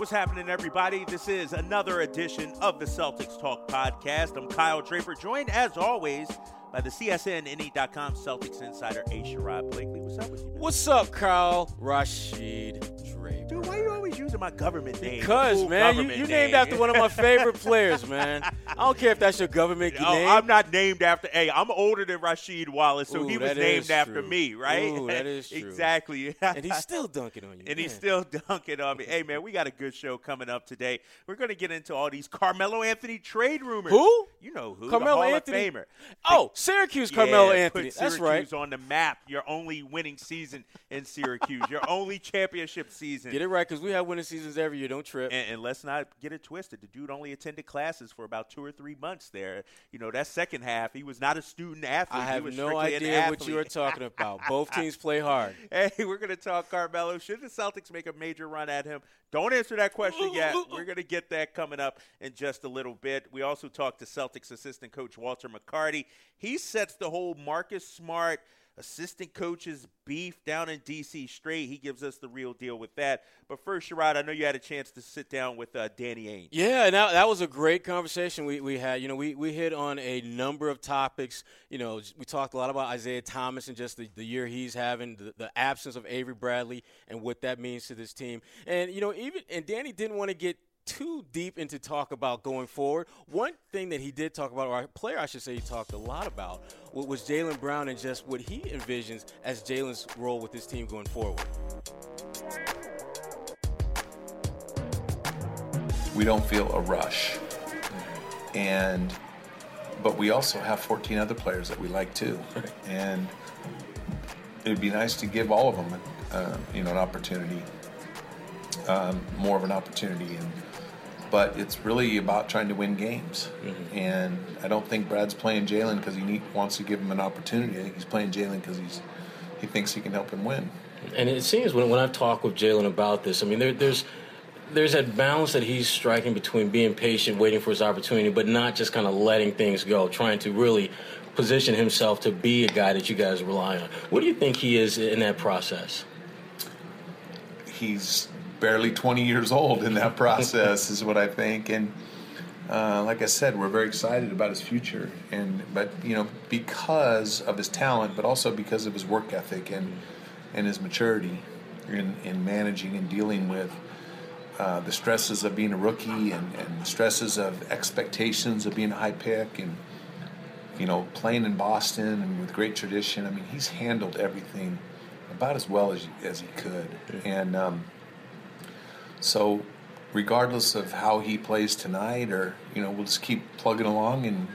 What's happening, everybody? This is another edition of the Celtics Talk podcast. I'm Kyle Draper, joined as always by the CSNNE.com Celtics insider A. Sherrod Blakely. What's up with you? Man? What's up, Kyle Rashid Draper? Dude, why are you always using my government name? Because, man, you, you named after one of my favorite players, man. I don't care if that's your government oh, name. I'm not named after. Hey, I'm older than Rasheed Wallace, so Ooh, he was named after me, right? Ooh, that is true. exactly. and he's still dunking on you. and he's still dunking on me. Hey, man, we got a good show coming up today. We're going to get into all these Carmelo Anthony trade rumors. Who? You know who? Carmelo Anthony? Famer. Oh, Syracuse Carmelo Yeah, Anthony. Put That's Syracuse right. on the map. Your only winning season in Syracuse. Your only championship season. Get it right, because we have winning seasons every year. Don't trip. And, and let's not get it twisted. The dude only attended classes for about two or three months there. You know, that second half, he was not a student athlete. I he have was no idea what you are talking about. Both teams play hard. Hey, we're going to talk Carmelo. Should the Celtics make a major run at him? Don't answer that question yet. We're going to get that coming up in just a little bit. We also talked to Celtics assistant coach Walter McCarty. He sets the whole Marcus Smart assistant coaches beef down in D.C. straight. He gives us the real deal with that. But first, Sherrod, I know you had a chance to sit down with uh, Danny Ainge. Yeah, and that, that was a great conversation we, we had. You know, we, we hit on a number of topics. You know, we talked a lot about Isaiah Thomas and just the, the year he's having, the, the absence of Avery Bradley and what that means to this team. And, you know, even and Danny didn't want to get too deep into talk about going forward. One thing that he did talk about, or a player I should say he talked a lot about, was Jaylen Brown and just what he envisions as Jaylen's role with this team going forward. we don't feel a rush. And but we also have 14 other players that we like too. And it'd be nice to give all of them, uh, you know, an opportunity, um, more of an opportunity. And but it's really about trying to win games. Mm-hmm. And I don't think Brad's playing Jaylen because he need, wants to give him an opportunity. I think he's playing Jaylen because he's he thinks he can help him win. And it seems when, when I've talked with Jaylen about this, I mean, there, there's there's that balance that he's striking between being patient, waiting for his opportunity, but not just kind of letting things go, trying to really position himself to be a guy that you guys rely on. What do you think he is in that process? he's barely 20 years old in that process is what I think. And uh, like I said we're very excited about his future. And but you know because of his talent but also because of his work ethic and and his maturity in, in managing and dealing with uh, the stresses of being a rookie and, and stresses of expectations of being a high pick and you know playing in Boston and with great tradition. I mean he's handled everything about as well as, as he could. And um, so, regardless of how he plays tonight, or you know, we'll just keep plugging along and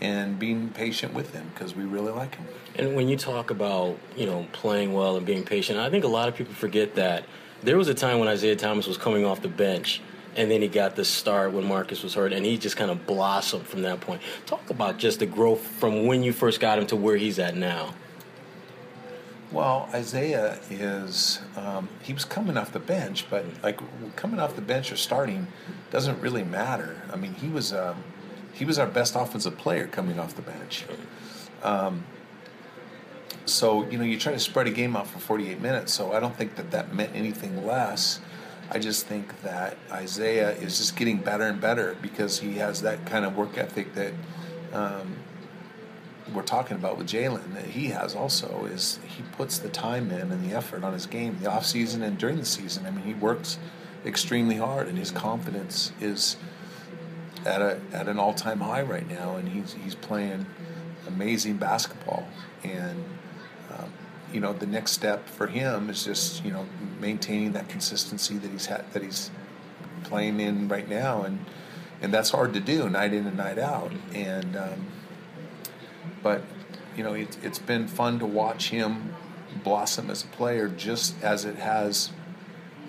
and being patient with him because we really like him. And when you talk about you know playing well and being patient, I think a lot of people forget that there was a time when Isaiah Thomas was coming off the bench, and then he got the start when Marcus was hurt, and he just kind of blossomed from that point. Talk about just the growth from when you first got him to where he's at now. Well, Isaiah is um, he was coming off the bench, but like coming off the bench or starting doesn't really matter. I mean, he was um, he was our best offensive player coming off the bench. Um, so you know, you try to spread a game out for 48 minutes. So I don't think that that meant anything less. I just think that Isaiah is just getting better and better because he has that kind of work ethic that um, we're talking about with Jaylen that he has also is he puts the time in and the effort on his game, the off season and during the season. I mean, he works extremely hard, and his confidence is at a at an all time high right now, and he's he's playing amazing basketball. And um, you know, the next step for him is just you know maintaining that consistency that he's had that he's playing in right now, and and that's hard to do night in and night out, and. Um, but you know it, it's been fun to watch him blossom as a player just as it has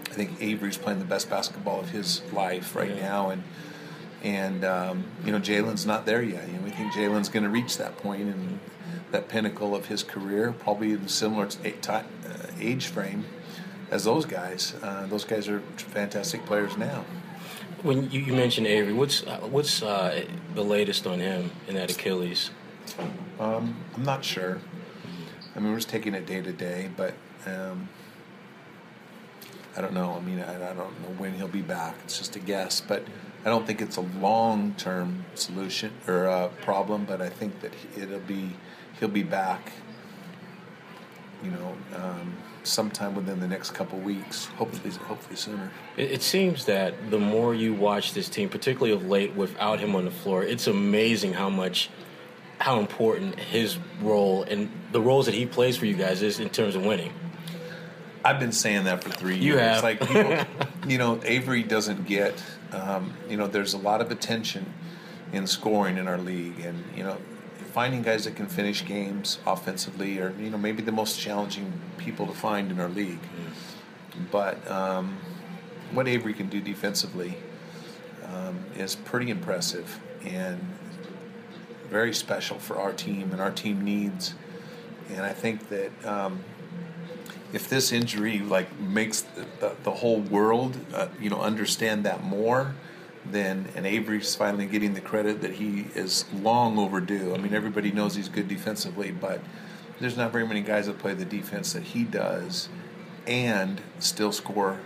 i think avery's playing the best basketball of his life right Yeah. now and and um, you know jaylen's not there yet you know, we think jaylen's going to reach that point and that pinnacle of his career probably in similar uh, age frame as those guys uh, those guys are fantastic players now When you, you mentioned Avery, what's uh, what's uh, the latest on him in that Achilles? Um, I'm not sure. I mean, we're just taking it day to day, but um, I don't know. I mean, I, I don't know when he'll be back. It's just a guess, but I don't think it's a long term solution or uh, problem. But I think that it'll be he'll be back. You know, um, sometime within the next couple weeks. Hopefully, hopefully sooner. It, it seems that the more you watch this team, particularly of late, without him on the floor, it's amazing how much how important his role and the roles that he plays for you guys is in terms of winning. I've been saying that for three You years. have. Like, people, you know, Avery doesn't get, um, you know, there's a lot of attention in scoring in our league, and you know, finding guys that can finish games offensively are, you know, maybe the most challenging people to find in our league. But um, what Avery can do defensively um, is pretty impressive and very special for our team, and our team needs. And I think that. Um, if this injury like makes the, the, the whole world uh, you know understand that more then and Avery's finally getting the credit that he is long overdue. I mean everybody knows he's good defensively, but there's not very many guys that play the defense that he does and still score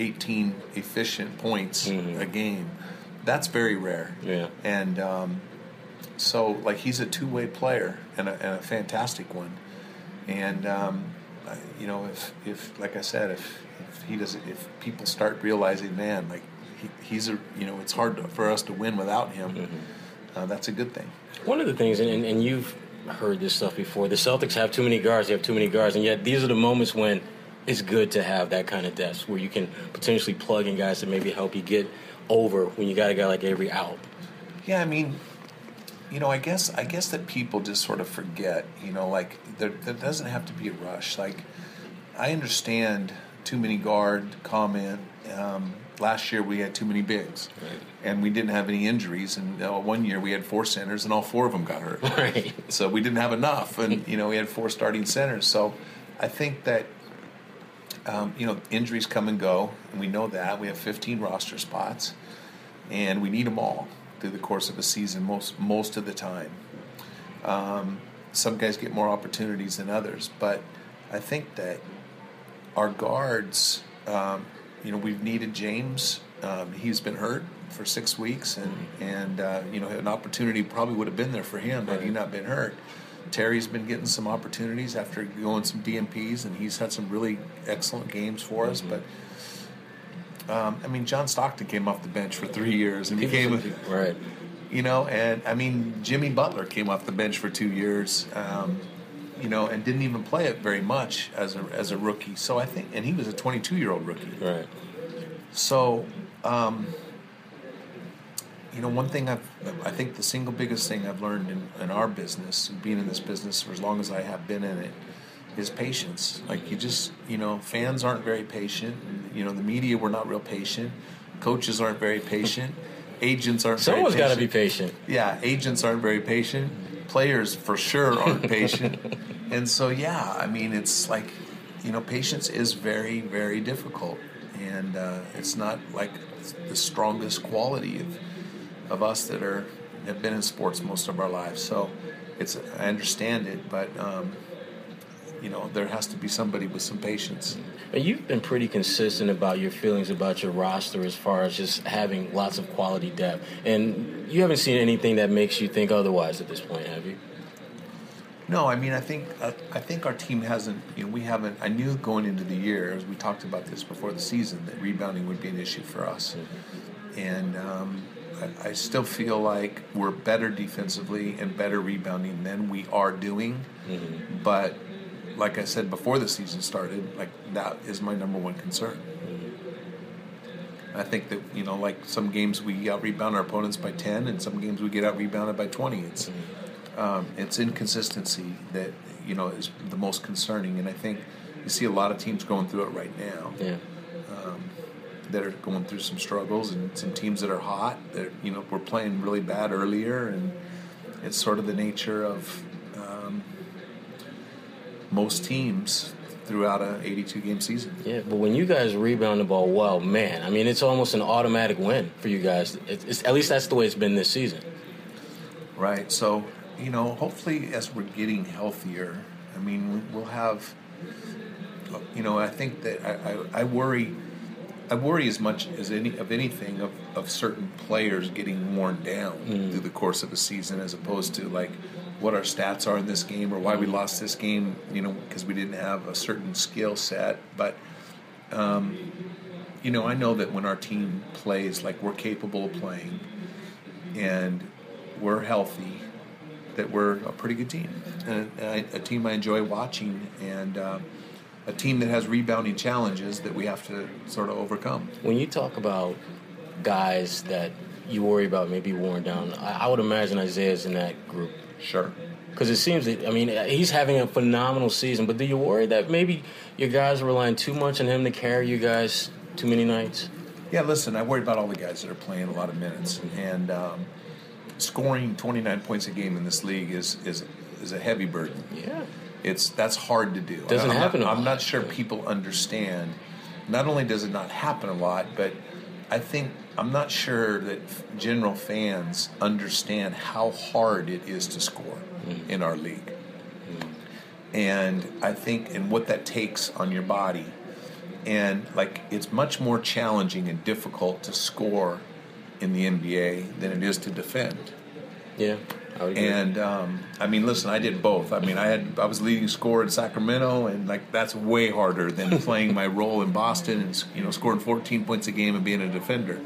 18 efficient points Mhm. a game. That's very rare. Yeah. And um, so like he's a two-way player and a, and a fantastic one. And um, you know, if if like I said, if if he doesn't, if people start realizing, man, like he, he's a, you know, it's hard to, for us to win without him. Uh, that's a good thing. One of the things, and, and, and you've heard this stuff before, the Celtics have too many guards, they have too many guards, and yet these are the moments when it's good to have that kind of depth where you can potentially plug in guys to maybe help you get over when you got a guy like Avery out. Yeah, I mean, you know, I guess I guess that people just sort of forget. You know, like there, there doesn't have to be a rush. Like I understand too many guard comment. Um, last year we had too many bigs, Right. and we didn't have any injuries. And uh, one year we had four centers, and all four of them got hurt. Right. So we didn't have enough, and you know we had four starting centers. So I think that um, you know injuries come and go, and we know that we have 15 roster spots, and we need them all through the course of a season most most of the time. Um, some guys get more opportunities than others, but I think that our guards, um, you know, we've needed James. Um, he's been hurt for six weeks, and and uh, you know, an opportunity probably would have been there for him had he not been hurt. Terry's been getting some opportunities after going some DNPs, and he's had some really excellent games for us. But um, I mean, John Stockton came off the bench for three years and became, a, right. you know, and I mean, Jimmy Butler came off the bench for two years, um, you know, and didn't even play it very much as a as a rookie. So I think, and he was a 22 year old rookie. Right. So, um, you know, one thing I've, I think the single biggest thing I've learned in, in our business, being in this business for as long as I have been in it, is patience. Like you just, you know, fans aren't very patient. You know, the media we're not real patient. Coaches aren't very patient. Agents aren't. very patient. Someone's got to be patient. patient. Yeah, agents aren't very patient. Players for sure aren't patient. and so, yeah, I mean, it's like, you know, patience is very, very difficult. And uh, it's not like the strongest quality of, of us that are have been in sports most of our lives. So it's I understand it, but um, you know, there has to be somebody with some patience. And you've been pretty consistent about your feelings about your roster as far as just having lots of quality depth. And you haven't seen anything that makes you think otherwise at this point, have you? No, I mean, I think uh, I think our team hasn't. You know, we haven't. I knew going into the year, as we talked about this before the season, that rebounding would be an issue for us, and um, I, I still feel like we're better defensively and better rebounding than we are doing. But like I said before the season started, like that is my number one concern. I think that you know, like some games we out rebound our opponents by ten, and some games we get out rebounded by twenty. It's um, it's inconsistency that you know is the most concerning, and I think you see a lot of teams going through it right now Yeah. that are going through some struggles, and some teams that are hot. That you know were playing really bad earlier, and it's sort of the nature of um, most teams throughout a 82 game season. Yeah, but when you guys rebound the ball well, man, I mean, it's almost an automatic win for you guys. It's, it's, at least that's the way it's been this season. Right. So, you know, hopefully as we're getting healthier, I mean, we- we'll have you know, I think that I, I, I worry. I worry as much as any of anything of, of certain players getting worn down Mm. through the course of a season, as opposed to like what our stats are in this game or why we lost this game. You know, because we didn't have a certain skill set. But um, you know, I know that when our team plays like we're capable of playing, and we're healthy, that we're a pretty good team, and a, a team I enjoy watching, and uh, a team that has rebounding challenges that we have to sort of overcome. When you talk about guys that you worry about maybe worn down, I, I would imagine Isaiah's in that group. Sure. Because it seems that, I mean, he's having a phenomenal season, but do you worry that maybe your guys are relying too much on him to carry you guys too many nights? Yeah, listen, I worry about all the guys that are playing a lot of minutes, and um, scoring 29 points a game in this league is is is a heavy burden. Yeah. It's that's hard to do. Doesn't I'm happen a Not, I'm lot. not sure people understand. Not only does it not happen a lot, but I think I'm not sure that general fans understand how hard it is to score Mm. in our league. And I think and what that takes on your body, and like it's much more challenging and difficult to score in the NBA than it is to defend. Yeah. I agree. And um, I mean, listen, I did both. I mean, I had I was leading scorer in Sacramento, and like that's way harder than playing my role in Boston and you know scoring 14 points a game and being a defender.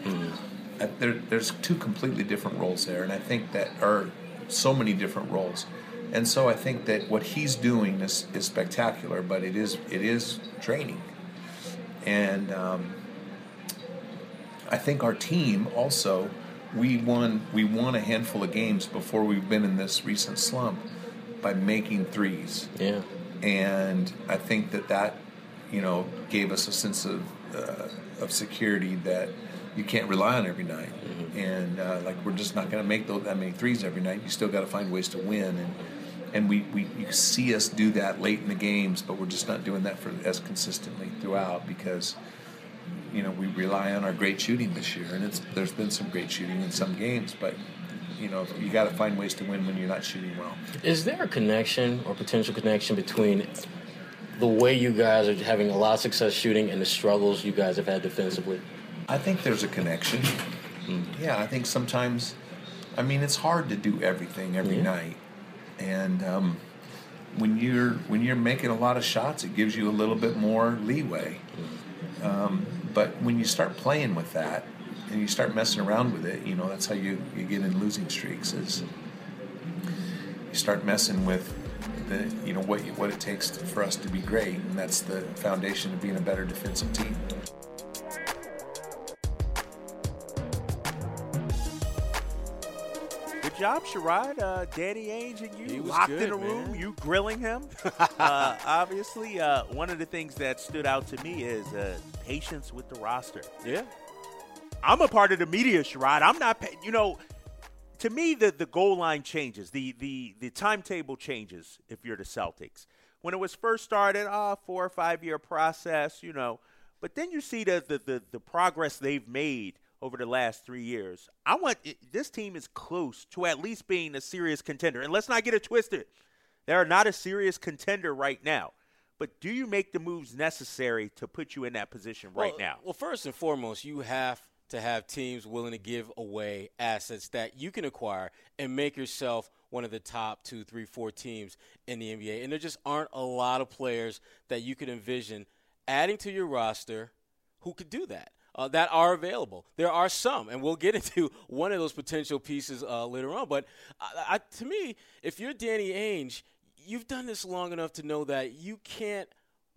Uh, there, there's two completely different roles there, and I think that are so many different roles. And so I think that what he's doing is, is spectacular, but it is it is draining. And um, I think our team also we won we won a handful of games before we've been in this recent slump by making threes. Yeah. and I think that that you know gave us a sense of uh, of security that you can't rely on every night. And uh, like we're just not going to make those that many threes every night. You still got to find ways to win. And and we, we you see us do that late in the games but we're just not doing that for as consistently throughout because you know we rely on our great shooting this year and it's there's been some great shooting in some games but you know you got to find ways to win when you're not shooting well Is there a connection or potential connection between the way you guys are having a lot of success shooting and the struggles you guys have had defensively? I think there's a connection. Yeah, I think sometimes, I mean, it's hard to do everything every Yeah. night, and um, when you're when you're making a lot of shots, it gives you a little bit more leeway. Um, but when you start playing with that and you start messing around with it, you know, that's how you, you get in losing streaks. Is you start messing with the you know what what it takes to, for us to be great, and that's the foundation of being a better defensive team. Good job, Sherrod. Uh, Danny Ainge and you locked good, in a room, man. you grilling him. uh, obviously, uh, one of the things that stood out to me is uh, patience with the roster. Yeah. I'm a part of the media, Sherrod. I'm not, pa- you know, to me, the, the goal line changes, the, the, the timetable changes if you're the Celtics. When it was first started, ah, four or five year process, you know, but then you see the, the, the, the progress they've made over the last three years. I want this team is close to at least being a serious contender. And let's not get it twisted. They are not a serious contender right now. But do you make the moves necessary to put you in that position right well, now? Well, first and foremost, you have to have teams willing to give away assets that you can acquire and make yourself one of the top two, three, four teams in the NBA. And there just aren't a lot of players that you could envision adding to your roster who could do that. Uh, that are available. There are some, and we'll get into one of those potential pieces uh, later on. But I, I, to me, if you're Danny Ainge, you've done this long enough to know that you can't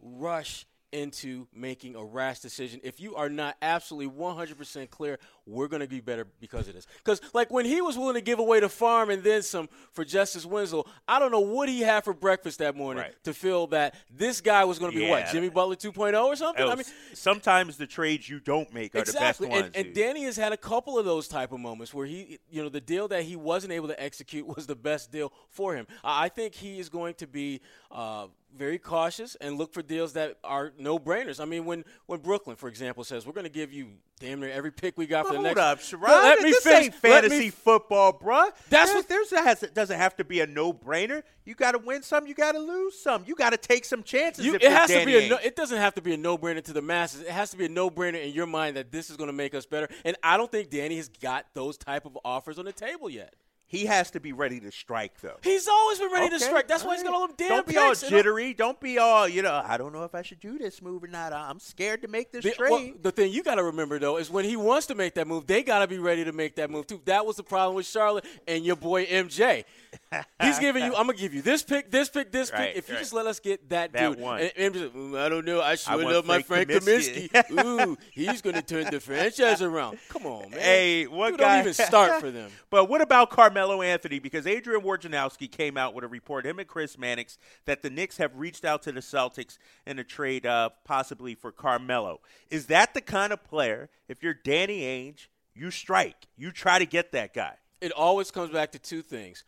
rush into making a rash decision if you are not absolutely 100% clear we're going to be better because of this because like when he was willing to give away the farm and then some for justice winslow i don't know what he had for breakfast that morning Right. to feel that this guy was going to be what jimmy butler 2.0 or something i mean sometimes the trades you don't make are exactly. the best ones. And, and. Danny has had a couple of those type of moments where he, you know, the deal that he wasn't able to execute was the best deal for him. I I think he is going to be uh, very cautious and look for deals that are no brainers. I mean, when when Brooklyn, for example, says we're going to give you damn near every pick we got for Hold the next. up, Sherrod. Let me this finish. ain't Let me fantasy football, bruh. That's There- what- there's has, it doesn't have to be a no-brainer. You got to win some. You got to lose some. You got to take some chances. You, if it has to be a no, it doesn't have to be a no-brainer to the masses. It has to be a no-brainer in your mind that this is going to make us better. And I don't think Danny has got those type of offers on the table yet. He has to be ready to strike, though. He's always been ready to strike. That's why he's got all them damn Don't be all picks. And jittery. Don't be all you know. I don't know if I should do this move or not. I'm scared to make this The, trade. well, the thing you got to remember though is when he wants to make that move, they got to be ready to make that move too. That was the problem with Charlotte and your boy MJ. He's giving you. I'm gonna give you this pick, this pick, this Right, pick. If you just let us get that, That dude, one. and "Mm, I don't know. I should want love my Frank Frank Kaminsky." Kaminsky. Ooh, he's gonna turn the franchise around. Come on, man. Hey, what Dude, guy? Don't even start for them. But what about Carmelo Anthony? Because Adrian Wojnarowski came out with a report, him and Chris Mannix, that the Knicks have reached out to the Celtics in a trade uh, possibly for Carmelo. Is that the kind of player, if you're Danny Ainge, you strike? You try to get that guy. It always comes back to two things.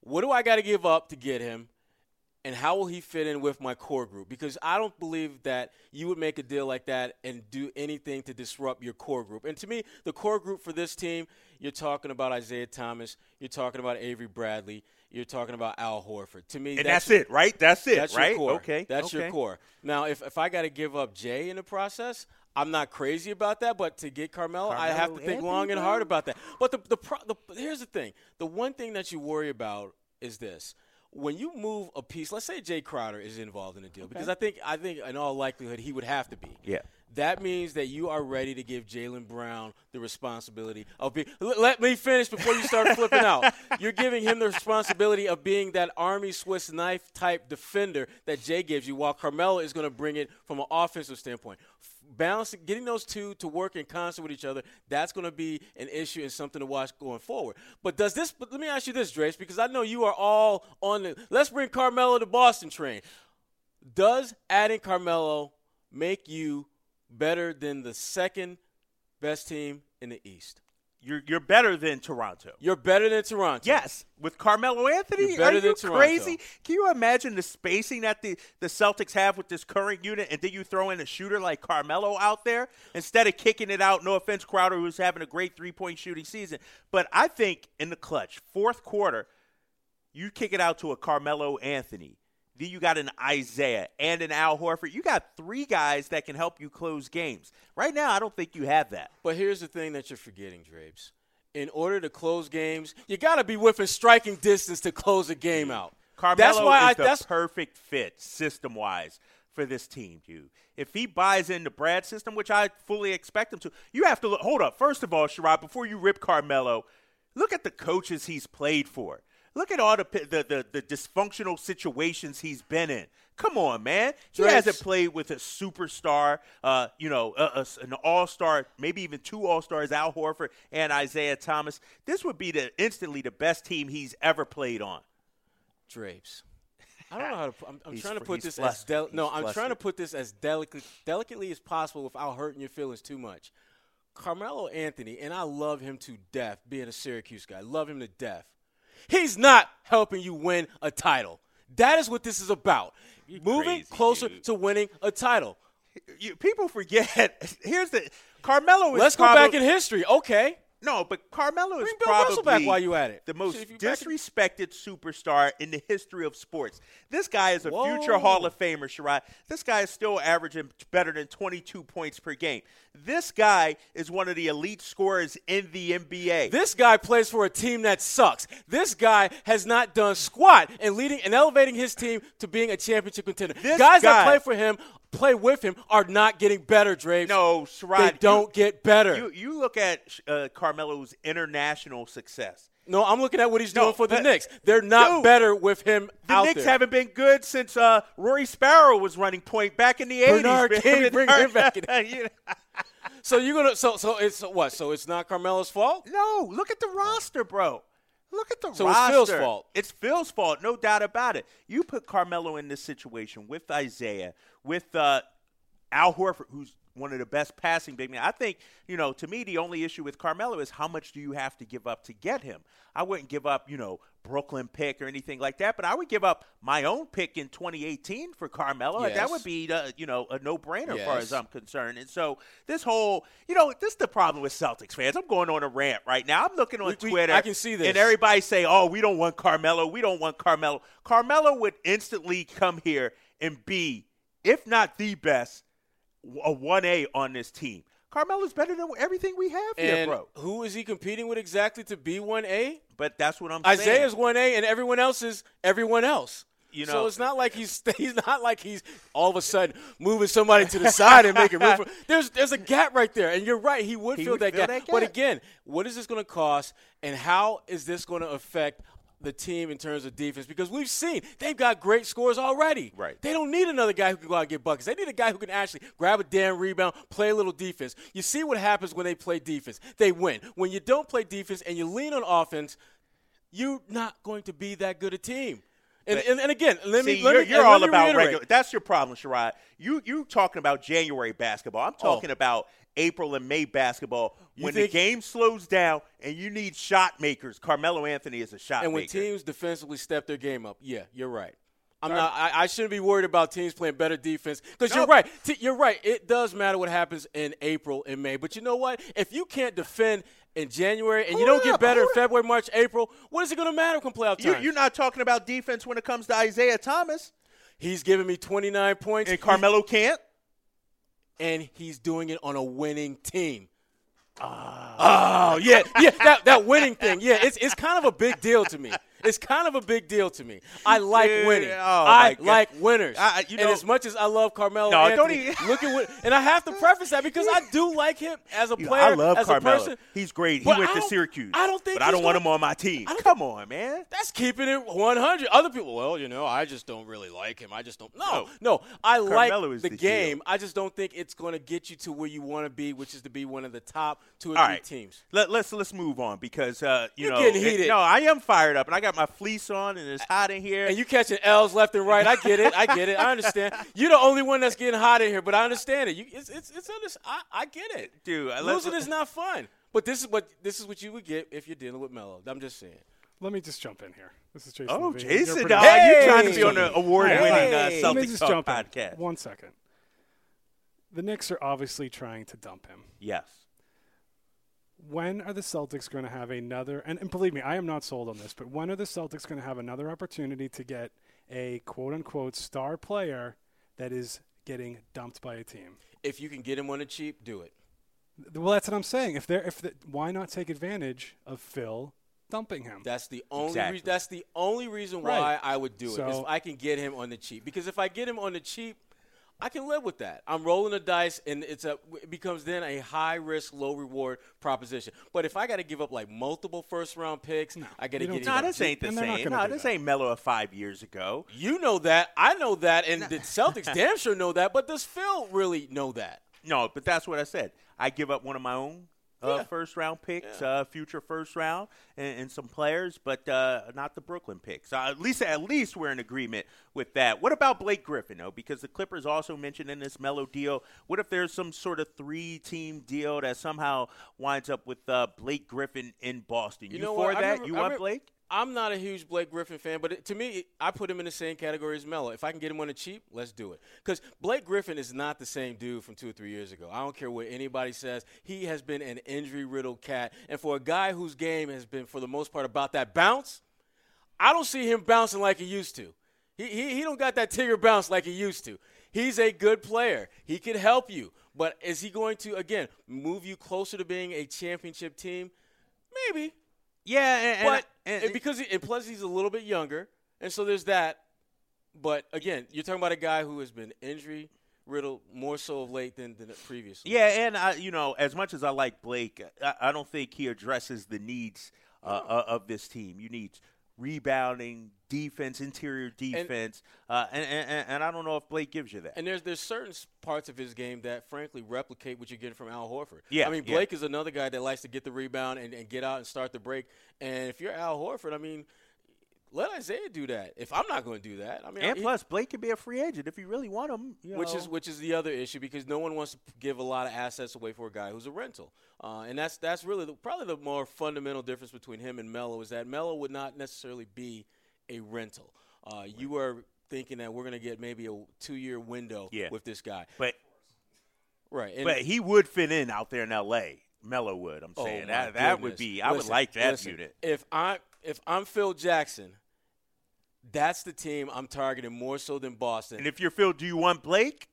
What do I got to give up to get him? And how will he fit in with my core group? Because I don't believe that you would make a deal like that and do anything to disrupt your core group. And to me, the core group for this team, you're talking about Isaiah Thomas, you're talking about Avery Bradley, you're talking about Al Horford. To me, And that's, it, right? That's it, that's right? your core. Okay. That's okay. your core. Now, if, if I got to give up Jay in the process, I'm not crazy about that. But to get Carmelo, I have to think Anthony, long and hard about that. But the, the, pro, the here's the thing: the one thing that you worry about is this. When you move a piece, let's say Jay Crowder is involved in a deal, because I think I think in all likelihood he would have to be. Yeah. That means that you are ready to give Jaylen Brown the responsibility of being. l- Let me finish before you start flipping out. You're giving him the responsibility of being that Army Swiss knife type defender that Jay gives you, while Carmelo is going to bring it from an offensive standpoint. Balancing, getting those two to work in concert with each other, that's going to be an issue and something to watch going forward. But does this? But let me ask you this, Drapes, because I know you are all on the. Let's bring Carmelo to Boston train. Does adding Carmelo make you better than the second best team in the East? You're, you're better than Toronto. You're better than Toronto. Yes, with Carmelo Anthony, You're better are than you Toronto. crazy? Can you imagine the spacing that the, the Celtics have with this current unit, and then you throw in a shooter like Carmelo out there instead of kicking it out? No offense, Crowder, who's having a great three point shooting season, but I think in the clutch, fourth quarter, you kick it out to a Carmelo Anthony. Then you got an Isaiah and an Al Horford. You got three guys that can help you close games. Right now, I don't think you have that. But here's the thing that you're forgetting, Drapes. In order to close games, you got to be within striking distance to close a game out. Carmelo that's why is I, the that's perfect fit system wise for this team, dude. If he buys into Brad's system, which I fully expect him to, you have to look. Hold up. First of all, Sherrod, before you rip Carmelo, look at the coaches he's played for. Look at all the the, the, the dysfunctional situations he's been in. Come on, man. He Drapes. hasn't played with a superstar, uh, you know, a, a- an all-star, maybe even two all-stars, Al Horford and Isaiah Thomas. This would be the instantly the best team he's ever played on. Drapes. I don't know how to. I'm, I'm trying to put he's this as flustered. del- no. I'm trying to put this as delicately, delicately as possible without hurting your feelings too much. Carmelo Anthony, and I love him to death. Being a Syracuse guy, love him to death. He's not helping you win a title. That is what this is about. Moving crazy, closer dude. to winning a title. you, people forget. Here's the Carmelo is Let's go probably, back in history. Okay. No, but Carmelo is Bring Bill probably Russell back while you at it. the most See if you back disrespected superstar in the history of sports. This guy is a Whoa. future Hall of Famer, Sherrod. This guy is still averaging better than 22 points per game. This guy is one of the elite scorers in the NBA. This guy plays for a team that sucks. This guy has not done squat in leading and elevating his team to being a championship contender. This Guys that play for him, play with him, are not getting better, Drapes. no, Sherrod, they don't you, get better. You, you look at uh, Carmelo's international success. no, I'm looking at what he's No, doing for the Knicks. They're not Dude, better with him The out Knicks there. haven't been good since uh, Rory Sparrow was running point back in the 80s. Bernard man. King, bring him back in. So you're gonna so so it's what? So it's not Carmelo's fault. No, look at the roster, bro. Look at the So it's. Phil's fault. It's Phil's fault, no doubt about it. You put Carmelo in this situation with Isaiah, with uh, Al Horford, who's one of the best passing big men. I think, you know, to me, the only issue with Carmelo is how much do you have to give up to get him? I wouldn't give up, you know, Brooklyn pick or anything like that, but I would give up my own pick in 2018 for Carmelo. Yes. That would be, uh, you know, a no-brainer as far as I'm concerned. And so this whole, you know, this is the problem with Celtics fans. I'm going on a rant right now. I'm looking on We- we- Twitter. I can see this. And everybody say, "Oh, we don't want Carmelo. We don't want Carmelo." Carmelo would instantly come here and be, if not the best, a one A on this team. Carmelo's better than everything we have here, bro. who is he competing with exactly to be 1A? But that's what I'm saying. Isaiah's 1A and everyone else is everyone else. You know, so it's not like he's he's not like he's all of a sudden moving somebody to the side and making room for. There's there's a gap right there, and you're right. He would He fill would that, fill gap. that But again, what is this going to cost, and how is this going to affect the team in terms of defense? Because we've seen they've got great scores already. Right. They don't need another guy who can go out and get buckets. They need a guy who can actually grab a damn rebound, play a little defense. You see what happens when they play defense? They win. When you don't play defense and you lean on offense you're not going to be that good a team. And, and, and again, let me See, let you're, me, you're all me about regular. That's your problem, Sherrod. You you talking about January basketball. I'm oh. talking about April and May basketball. You When the game slows down and you need shot makers, Carmelo Anthony is a shot And when maker. teams defensively step their game up, yeah, you're right. I'm not. I, I shouldn't be worried about teams playing better defense because you're right. T- you're right. It does matter what happens in April and May. But you know what? If you can't defend in January and you don't get better in hold up. February, March, April, what is it going to matter come playoff you, time? you're not talking about defense when it comes to Isaiah Thomas He's giving me 29 points, and Carmelo can't. And he's doing it on a winning team. Ah. Oh yeah, yeah, that that winning thing. Yeah, it's it's kind of a big deal to me. It's kind of a big deal to me. I like Dude, winning. oh, I like winners. I- you and as much as I love Carmelo No, don't Anthony, even- look at what. And I have to preface that because I do like him as a You know, player. I love as Carmelo. a person. He's great. He went to Syracuse. I don't think but I don't want gonna- him on my team. Come on, man. That's keeping it 100. Other people, well, you know, I just don't really like him. I just don't. No, No. no, I Carmelo like the, the game. deal. I just don't think it's going to get you to where you want to be, which is to be one of the top two or All three right, teams. Let, let's let's move on because uh, you You're know getting it- heated. no, I am fired up and I got my fleece on and it's hot in here. And you catching L's left and right. I get it. I get it. I understand. You're the only one that's getting hot in here, but I understand it. You, it's it's it's under, I, I get it. Dude, I- let's- losing is not fun. But this is what this is what you would get if you're dealing with Melo. I'm just saying. Let me just jump in here. This is Jason. oh, Levine. Jason, You're dog, pretty- you trying to be on an award-winning uh, Hey. Let me Celtics just Talk jump in. podcast? One second. The Knicks are obviously trying to dump him. Yes. When are the Celtics going to have another? And, and believe me, I am not sold on this, but when are the Celtics going to have another opportunity to get a quote unquote star player that is getting dumped by a team? If you can get him on the cheap, do it. Well, that's what I'm saying. If they're if the, why not take advantage of Phil dumping him? That's the only Exactly. reason. That's the only reason Right. why I would do it. So- if I can get him on the cheap. Because if I get him on the cheap, I can live with that. I'm rolling the dice, and it's a it becomes then a high risk, low reward proposition. But if I got to give up like multiple first round picks, I got to get No, this ain't the And they're not same. No, this that. ain't Melo of five years ago. You know that. I know that, and the Celtics damn sure know that. But does Phil really know that? No, but that's what I said. I give up one of my own uh, Yeah. first round picks, uh, future first round, and, and some players, but uh, not the Brooklyn picks. Uh, at least, at least we're in agreement with that. What about Blake Griffin, though? Because the Clippers also mentioned in this Melo deal. What if there's some sort of three-team deal that somehow winds up with uh, Blake Griffin in Boston? You, know for what? That? remember- you want remember- Blake? I'm not a huge Blake Griffin fan, but it, to me, I put him in the same category as Melo. If I can get him on the cheap, let's do it. Because Blake Griffin is not the same dude from two or three years ago. I don't care what anybody says. He has been an injury-riddled cat, and for a guy whose game has been, for the most part, about that bounce, I don't see him bouncing like he used to. He, he, he don't got that Tigger bounce like he used to. He's a good player. He can help you. But is he going to, again, move you closer to being a championship team? Maybe. Yeah, and, and- But and- and because he, and plus he's a little bit younger, and so there's that. But again, you're talking about a guy who has been injury riddled more so of late than, than previously. Yeah, and I, you know, as much as I like Blake, I, I don't think he addresses the needs uh, uh, of this team. You need rebounding, defense, interior defense, uh, and, and and I don't know if Blake gives you that. And there's there's certain parts of his game that frankly replicate what you're getting from Al Horford. Yeah, I mean yeah. Blake is another guy that likes to get the rebound and, and get out and start the break. And if you're Al Horford, I mean, let Isaiah do that. If I'm not going to do that, I mean, And he- plus, Blake can be a free agent if you really want him. you which is which is the other issue because no one wants to give a lot of assets away for a guy who's a rental, uh, and that's that's really the, probably the more fundamental difference between him and Melo is that Melo would not necessarily be a rental. Uh, You are thinking that we're going to get maybe a two-year window Yeah. with this guy, but right? And but he would fit in out there in L.A. Melo would. I'm oh saying my that that would be. I would like that listen, unit. If I if I'm Phil Jackson, that's the team I'm targeting more so than Boston. And if you're Phil, do you want Blake?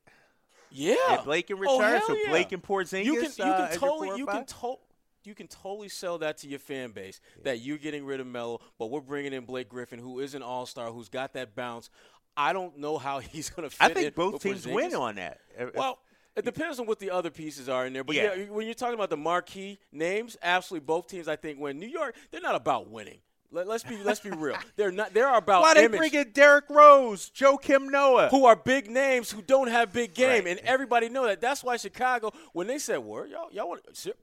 yeah, And Blake can Oh, return, hell so yeah. Blake and Porzingis. you can you uh, can your totally you can five? to- you can totally sell that to your fan base that you're getting rid of Melo, but we're bringing in Blake Griffin, who is an all star, who's got that bounce. I don't know how he's going to fit I in think both teams Porzingis. win on that. Well, it depends on what the other pieces are in there. But Yeah. yeah, when you're talking about the marquee names, absolutely both teams I think win. New York, they're not about winning. Let, us be let's be real. They're not. They're about why they image. bring in Derrick Rose, Joakim Noah? who are big names who don't have big game, Right. and everybody know that. That's why Chicago, when they said, "Word, y'all, y'all want to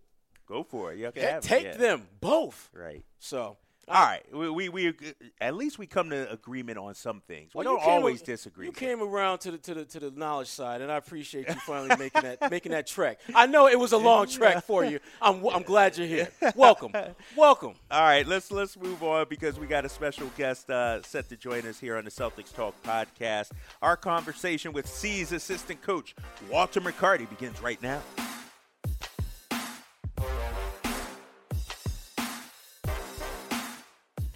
Go for it. You can have it, take yeah. them both," Right. so All right. We, we we at least we come to agreement on some things. We Well, don't always a- disagree. You came around to the to the to the knowledge side, and I appreciate you finally making that making that trek. I know it was a long trek for you. I'm I'm glad you're here. Welcome, welcome. All right, let's let's move on because we got a special guest uh, set to join us here on the Celtics Talk podcast. Our conversation with C's assistant coach Walter McCarty begins right now.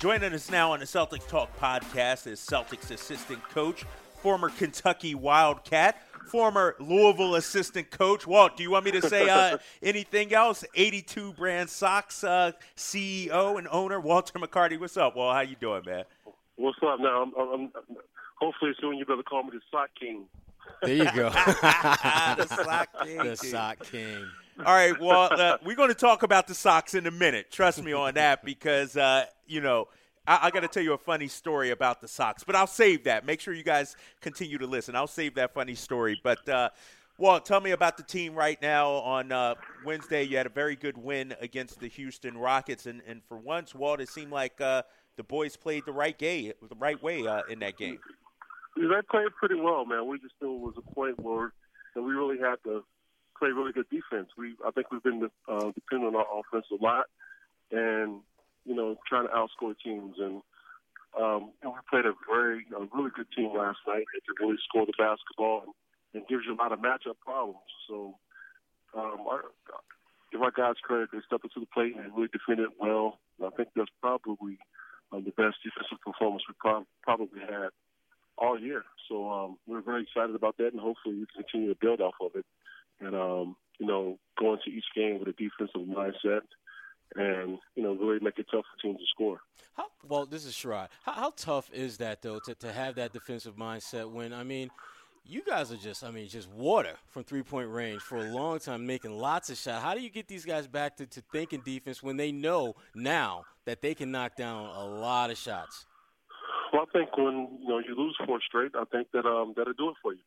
Joining us now on the Celtics Talk podcast is Celtics assistant coach, former Kentucky Wildcat, former Louisville assistant coach. Walt, do you want me to say uh, anything else? 82 Brand Socks uh, CEO and owner Walter McCarty. What's up, Walt? How you doing, man? What's up now? I'm, I'm, I'm, hopefully soon you better call me the Sock King. There you go. the sock king. the sock king. All right, well, uh, we're going to talk about the socks in a minute. Trust me on that because, uh, you know, I, I got to tell you a funny story about the socks, but I'll save that. Make sure you guys continue to listen. I'll save that funny story. But, uh, Walt, tell me about the team right now. On uh, Wednesday, you had a very good win against the Houston Rockets, and, and for once, Walt, it seemed like uh, the boys played the right game, the right way uh, in that game. They played pretty well, man. We just knew it was a point where that we really had to play really good defense. We, I think, we've been uh, depending on our offense a lot, and you know, trying to outscore teams. And um, we played a very, a really good team last night. They could really score the basketball and, and gives you a lot of matchup problems. So, um, our, give our guys credit. They stepped up to the plate and really defended well. And I think that's probably um, the best defensive performance we prob- probably had all year. So um, we're very excited about that, and hopefully we can continue to build off of it. And um, you know, going to each game with a defensive mindset, and you know, really make it tough for teams to score. How, well, this is Sherrod. How, how tough is that though to, to have that defensive mindset when I mean, you guys are just I mean just water from three point range for a long time, making lots of shots. How do you get these guys back to, to thinking defense when they know now that they can knock down a lot of shots? Well, I think when you know you lose four straight, I think that um that'll do it for you.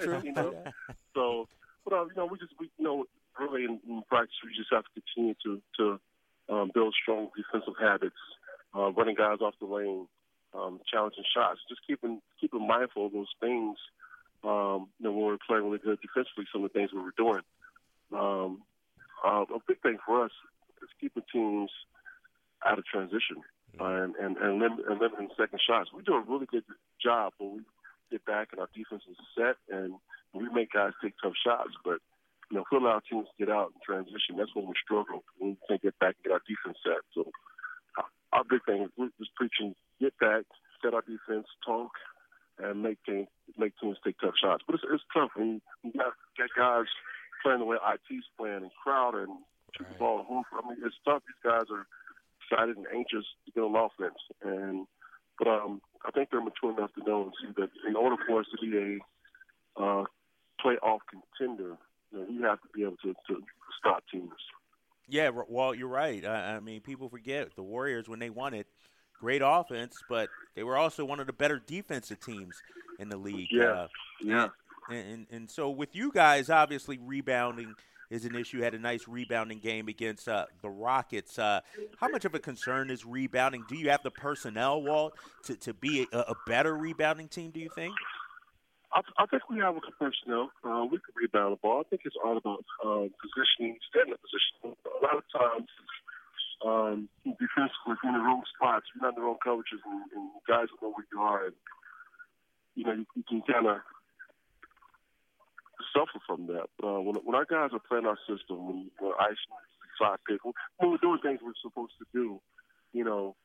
True. you know, so but uh, you know we just we you know really in, in practice we just have to continue to to um, build strong defensive habits, uh, running guys off the lane, um, challenging shots, just keeping keeping mindful of those things. Um, you know when we're playing really good defensively, some of the things we were doing. Um, uh, a big thing for us is keeping teams out of transition and and and, lim- and limiting second shots. We do a really good job when we get back and our defense is set and we make guys take tough shots. But you know, if we allow teams to get out and transition, that's when we struggle. When we can't get back and get our defense set. So uh, our big thing is we're just preaching: get back, set our defense, talk, and make teams make teams take tough shots. But it's, it's tough when you got, got guys playing the way IT's playing and Crowder and shoot the ball. I mean, it's tough. These guys are excited and anxious to get on offense. And but um, I think they're mature enough to know and see that in order for us to be a uh, playoff contender, you know, we have to be able to, to stop teams. Yeah, R- Walt, you're right. I, I mean, people forget the Warriors when they won it, great offense, but they were also one of the better defensive teams in the league. Yeah. Uh, Yeah. and, and and so with you guys obviously rebounding is an issue. Had a nice rebounding game against uh, the Rockets. Uh, how much of a concern is rebounding? Do you have the personnel, Walt, to, to be a, a better rebounding team, do you think? I, I think we have a personnel. Uh, we can rebound the ball. I think it's all about uh, positioning, standing in position. A lot of times, um, defensively, in the wrong spots, you're not in the wrong coverages, and, and guys know where you are. And, you know, you, you can kind of suffer from that. Uh, when, when our guys are playing our system, when we're icing side pick, when we're doing things we're supposed to do, you know,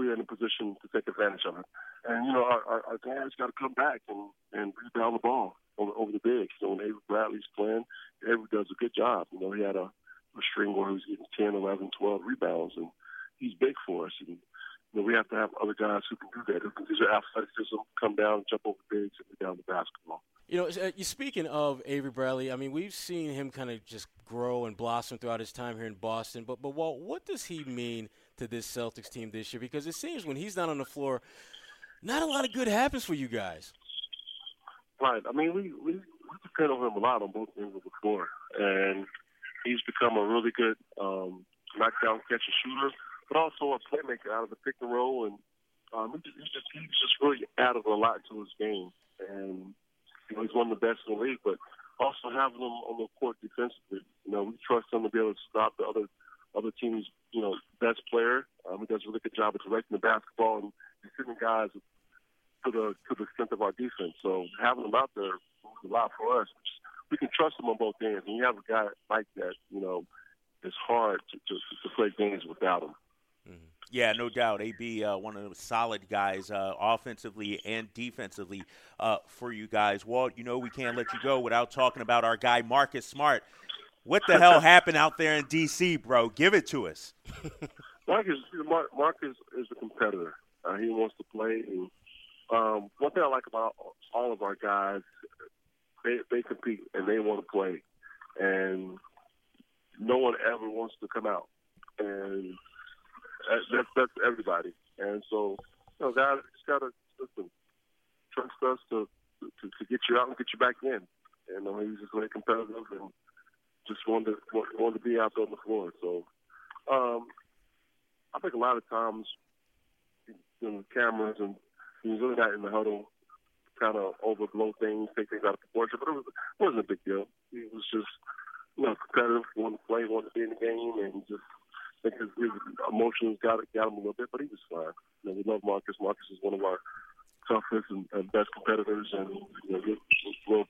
we're in a position to take advantage of it. And, you know, our, our, our guys got to come back and, and rebound the ball over, over the bigs. So when Avery Bradley's playing, Avery does a good job. You know, he had a, a string where he was getting 10, 11, 12 rebounds, and he's big for us. And, you know, we have to have other guys who can do that, who can use their athleticism, come down, jump over the bigs, and rebound the basketball. You know, uh, speaking of Avery Bradley, I mean, we've seen him kind of just grow and blossom throughout his time here in Boston. But, but Walt, what does he mean to this Celtics team this year? Because it seems when he's not on the floor, not a lot of good happens for you guys. Right. I mean, we we, we depend on him a lot on both ends of the floor, and he's become a really good um, knockdown catch and shooter, but also a playmaker out of the pick and roll, and um, he just, he's just he's just really added a lot to his game, and you know, he's one of the best in the league. But also having him on the court defensively, you know, we trust him to be able to stop the other other team's, you know, best player. Um, he does a really good job of directing the basketball and sending guys to the to the strength of our defense. So having him out there is a lot for us. We can trust him on both ends. And you have a guy like that, you know, it's hard to to, to play games without him. Mm-hmm. Yeah, no doubt. AB, uh, one of the solid guys, uh, offensively and defensively uh, for you guys. Walt, you know we can't let you go without talking about our guy Marcus Smart. What the hell happened out there in D.C., bro? Give it to us. Mark Marcus, Marcus is a competitor. Uh, he wants to play. And, um, one thing I like about all of our guys, they they compete and they want to play, and no one ever wants to come out, and that's that's everybody. And so, you know, guys just gotta listen, trust us to, to to get you out and get you back in. And know, he's just very competitive and just wanted to wanted to be out there on the floor. So, um, I think a lot of times, you know, cameras and he's really not in the huddle, kind of overblow things, take things out of proportion. But it, was, it wasn't a big deal. He was just, you know, competitive, wanted to play, wanted to be in the game, and just I think his, his emotions got got him a little bit. But he was fine. You know, we love Marcus. Marcus is one of our toughest and, and best competitors, and you know, we,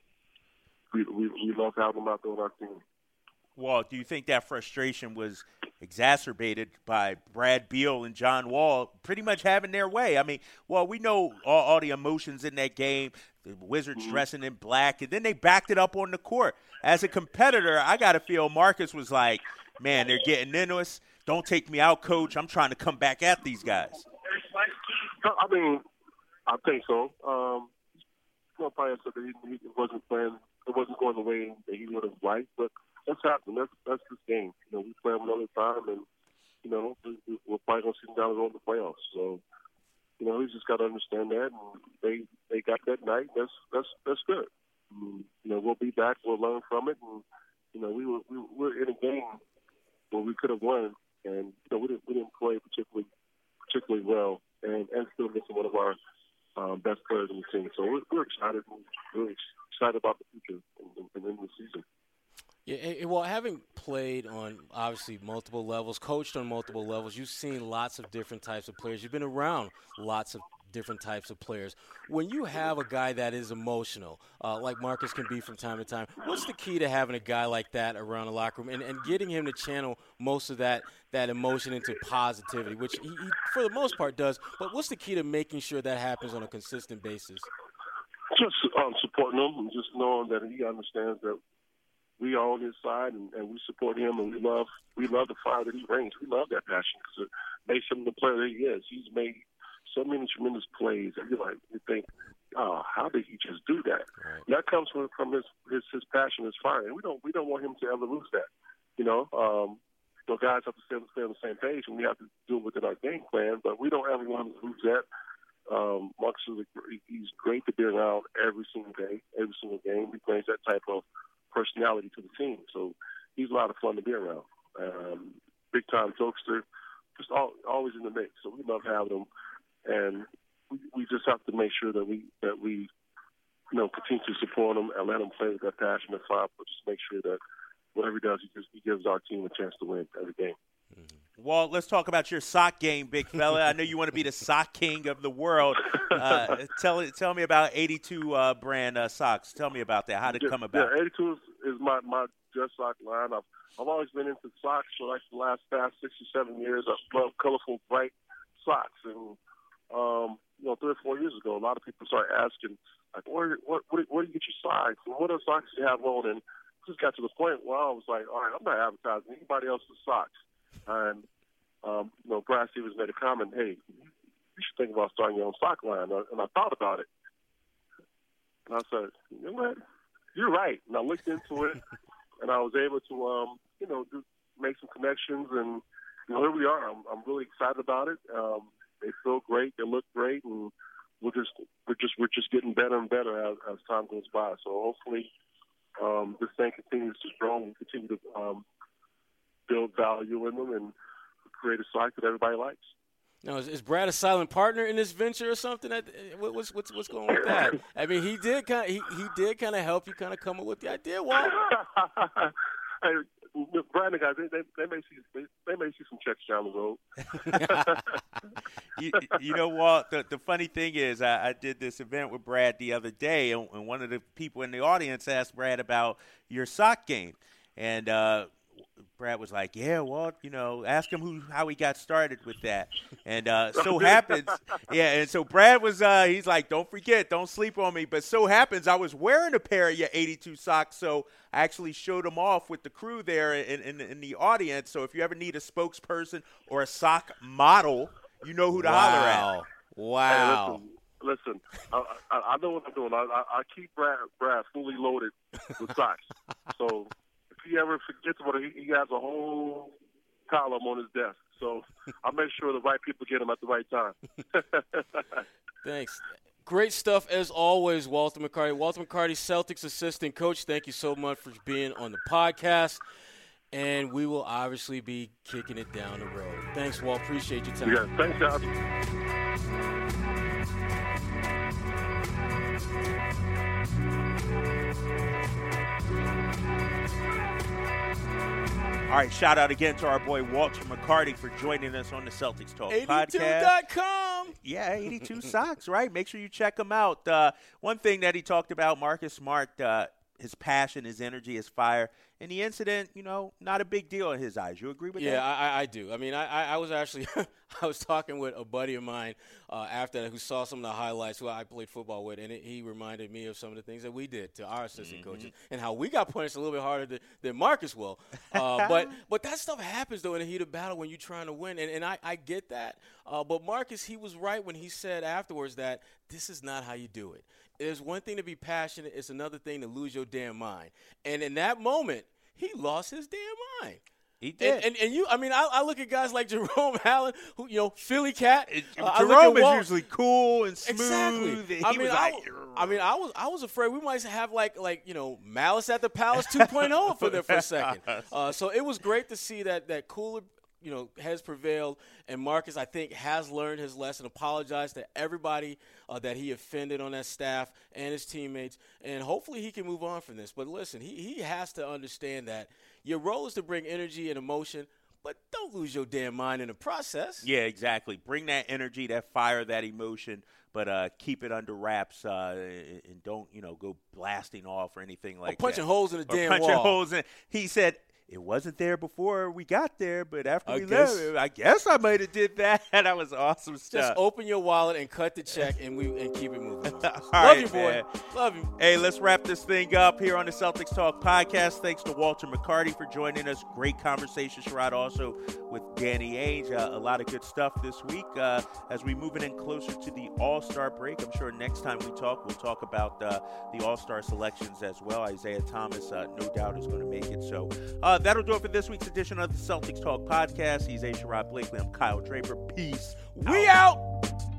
we, we, we love having him out there on our team. Walt, do you think that frustration was exacerbated by Brad Beal and John Wall pretty much having their way? I mean, well, we know all, all the emotions in that game, the Wizards mm-hmm. dressing in black, and then they backed it up on the court. As a competitor, I got to feel Marcus was like, man, they're getting into us. Don't take me out, coach. I'm trying to come back at these guys. I mean, I think so. Um, you know, probably said that he, he wasn't playing, it wasn't going the way that he would have liked, but – that's happening. That's that's this game. You know, we play them another time, and you know we're probably gonna them down the road in the playoffs. So, you know, he's just got to understand that, and they they got that night. That's that's that's good. And, you know, we'll be back. We'll learn from it, and you know, we were we were in a game where we could have won, and you know, we didn't we didn't play particularly particularly well, and and still missing one of our um, best players in the team. So we're, we're excited. We're excited about the future and, and, and the season. Yeah, well, having played on obviously multiple levels, coached on multiple levels, you've seen lots of different types of players. You've been around lots of different types of players. When you have a guy that is emotional, uh, like Marcus can be from time to time, what's the key to having a guy like that around the locker room and, and getting him to channel most of that that emotion into positivity, which he, he, for the most part does. But what's the key to making sure that happens on a consistent basis? Just um, supporting him and just knowing that he understands that we are on his side and, and we support him and we love we love the fire that he brings. We love that passion because it makes him the player that he is. He's made so many tremendous plays that you like you think, oh, how did he just do that? Right. That comes from from his, his his passion, his fire, and we don't we don't want him to ever lose that. You know, um, you know, guys have to stay, stay on the same page, and we have to do it within our game plan. But we don't ever want him to lose that. Um, Marcus is a, he's great to be around every single day, every single game. He brings that type of personality to the team. So he's a lot of fun to be around. Um, big time jokester, just all, always in the mix. So we love having him, and we, we just have to make sure that we that we you know continue to support him and let him play with that passion and fire, but just make sure that whatever he does, he, just, he gives our team a chance to win every game. Walt, let's talk about your sock game, big fella. I know you want to be the sock king of the world. Uh, tell tell me about 82 uh, brand uh, socks. Tell me about that. How did it come about? Yeah, 82 is, is my my just sock line. I've I've always been into socks for like the last past six or seven years. I love colorful, bright socks, and um, you know, three or four years ago, a lot of people started asking, like, where what where, where do you get your socks? And what other socks do you have on? And just got to the point where I was like, all right, I'm not advertising anybody else's socks. And um, you know, Brad Stevens made a comment, hey, you should think about starting your own sock line. And I thought about it. And I said, you know what? You're right. And I looked into it, and I was able to, um, you know, do, make some connections. And you know, here we are. I'm, I'm really excited about it. Um, they feel great. They look great, and we're just we're just we're just getting better and better as, as time goes by. So hopefully, um, this thing continues to grow and continue to um, build value in them and create a site that everybody likes. Now, is, is, Brad a silent partner in this venture or something? That, what's what's what's going on with that? I mean, he did kind of, he, he did kind of help you kind of come up with the idea. Walt. hey, Brad and guys, they, they, they, may see they, they, may see some checks down the road. you, you, know what? The, the funny thing is, I, I, did this event with Brad the other day, and, and, one of the people in the audience asked Brad about your sock game, and. Uh, Brad was like, "Yeah, well, you know, ask him who how he got started with that." And uh, so happens, yeah. And so Brad was, uh, he's like, "Don't forget, don't sleep on me." But so happens, I was wearing a pair of your '82 socks, so I actually showed them off with the crew there in, in, in the audience. So if you ever need a spokesperson or a sock model, you know who to wow. holler at. Wow. Hey, listen, listen I, I, I, know what I'm doing. I, I, I keep Brad, Brad fully loaded with socks. so he ever forgets about it, he, he has a whole column on his desk. So I'll make sure the right people get him at the right time. Thanks. Great stuff as always, Walter McCarty. Walter McCarty, Celtics assistant coach. Thank you so much for being on the podcast. And we will obviously be kicking it down the road. Thanks, Walt. Appreciate your time. Yeah, thanks, guys. All right, shout out again to our boy Walter McCarty for joining us on the Celtics Talk 82. podcast. Com. Yeah, 82 Socks, right? Make sure you check him out. Uh, one thing that he talked about, Marcus Smart, uh, his passion, his energy, his fire. And the incident, you know, not a big deal in his eyes. You agree with yeah, that? Yeah, I, I, do. I mean, I, I was actually I was talking with a buddy of mine uh, after that who saw some of the highlights who I played football with, and it, he reminded me of some of the things that we did to our assistant mm-hmm. coaches and how we got punished a little bit harder than, than Marcus will. Uh, but but that stuff happens though in the heat of battle when you're trying to win, and, and I, I get that. Uh, but Marcus, he was right when he said afterwards that this is not how you do it. It's one thing to be passionate; it's another thing to lose your damn mind. And in that moment he lost his damn mind. He did. And, and, and, you, I mean, I, I, look at guys like Jerome Allen, who, you know, Philly cat. Uh, Jerome is usually cool and smooth. Exactly. I mean, I, like, I, mean, I was, I was afraid we might have like, like you know, Malice at the Palace 2.0 for there for a second. Uh, so it was great to see that that cooler you know has prevailed, and Marcus I think has learned his lesson. Apologized to everybody uh, that he offended on that staff and his teammates, and hopefully he can move on from this. But listen, he he has to understand that your role is to bring energy and emotion. But don't lose your damn mind in the process. Yeah, exactly. Bring that energy, that fire, that emotion, but uh, keep it under wraps uh, and don't, you know, go blasting off or anything like that. or punching that. holes in the or damn punching wall. holes in. He said it wasn't there before we got there, but after I we guess. left, I guess I might have did that. that was awesome stuff. Just open your wallet and cut the check, and we and keep it moving. Love right, you, boy. man. Love you. Hey, let's wrap this thing up here on the Celtics Talk podcast. Thanks to Walter McCarty for joining us. Great conversation, Sherrod, also with Danny Ainge. Uh, a lot of good stuff this week. Uh, as we moving in closer to the All Star break, I'm sure next time we talk, we'll talk about uh, the All Star selections as well. Isaiah Thomas, uh, no doubt, is going to make it. So uh, that'll do it for this week's edition of the Celtics Talk podcast. He's A. Sherrod Blakely. I'm Kyle Draper. Peace. We out. out.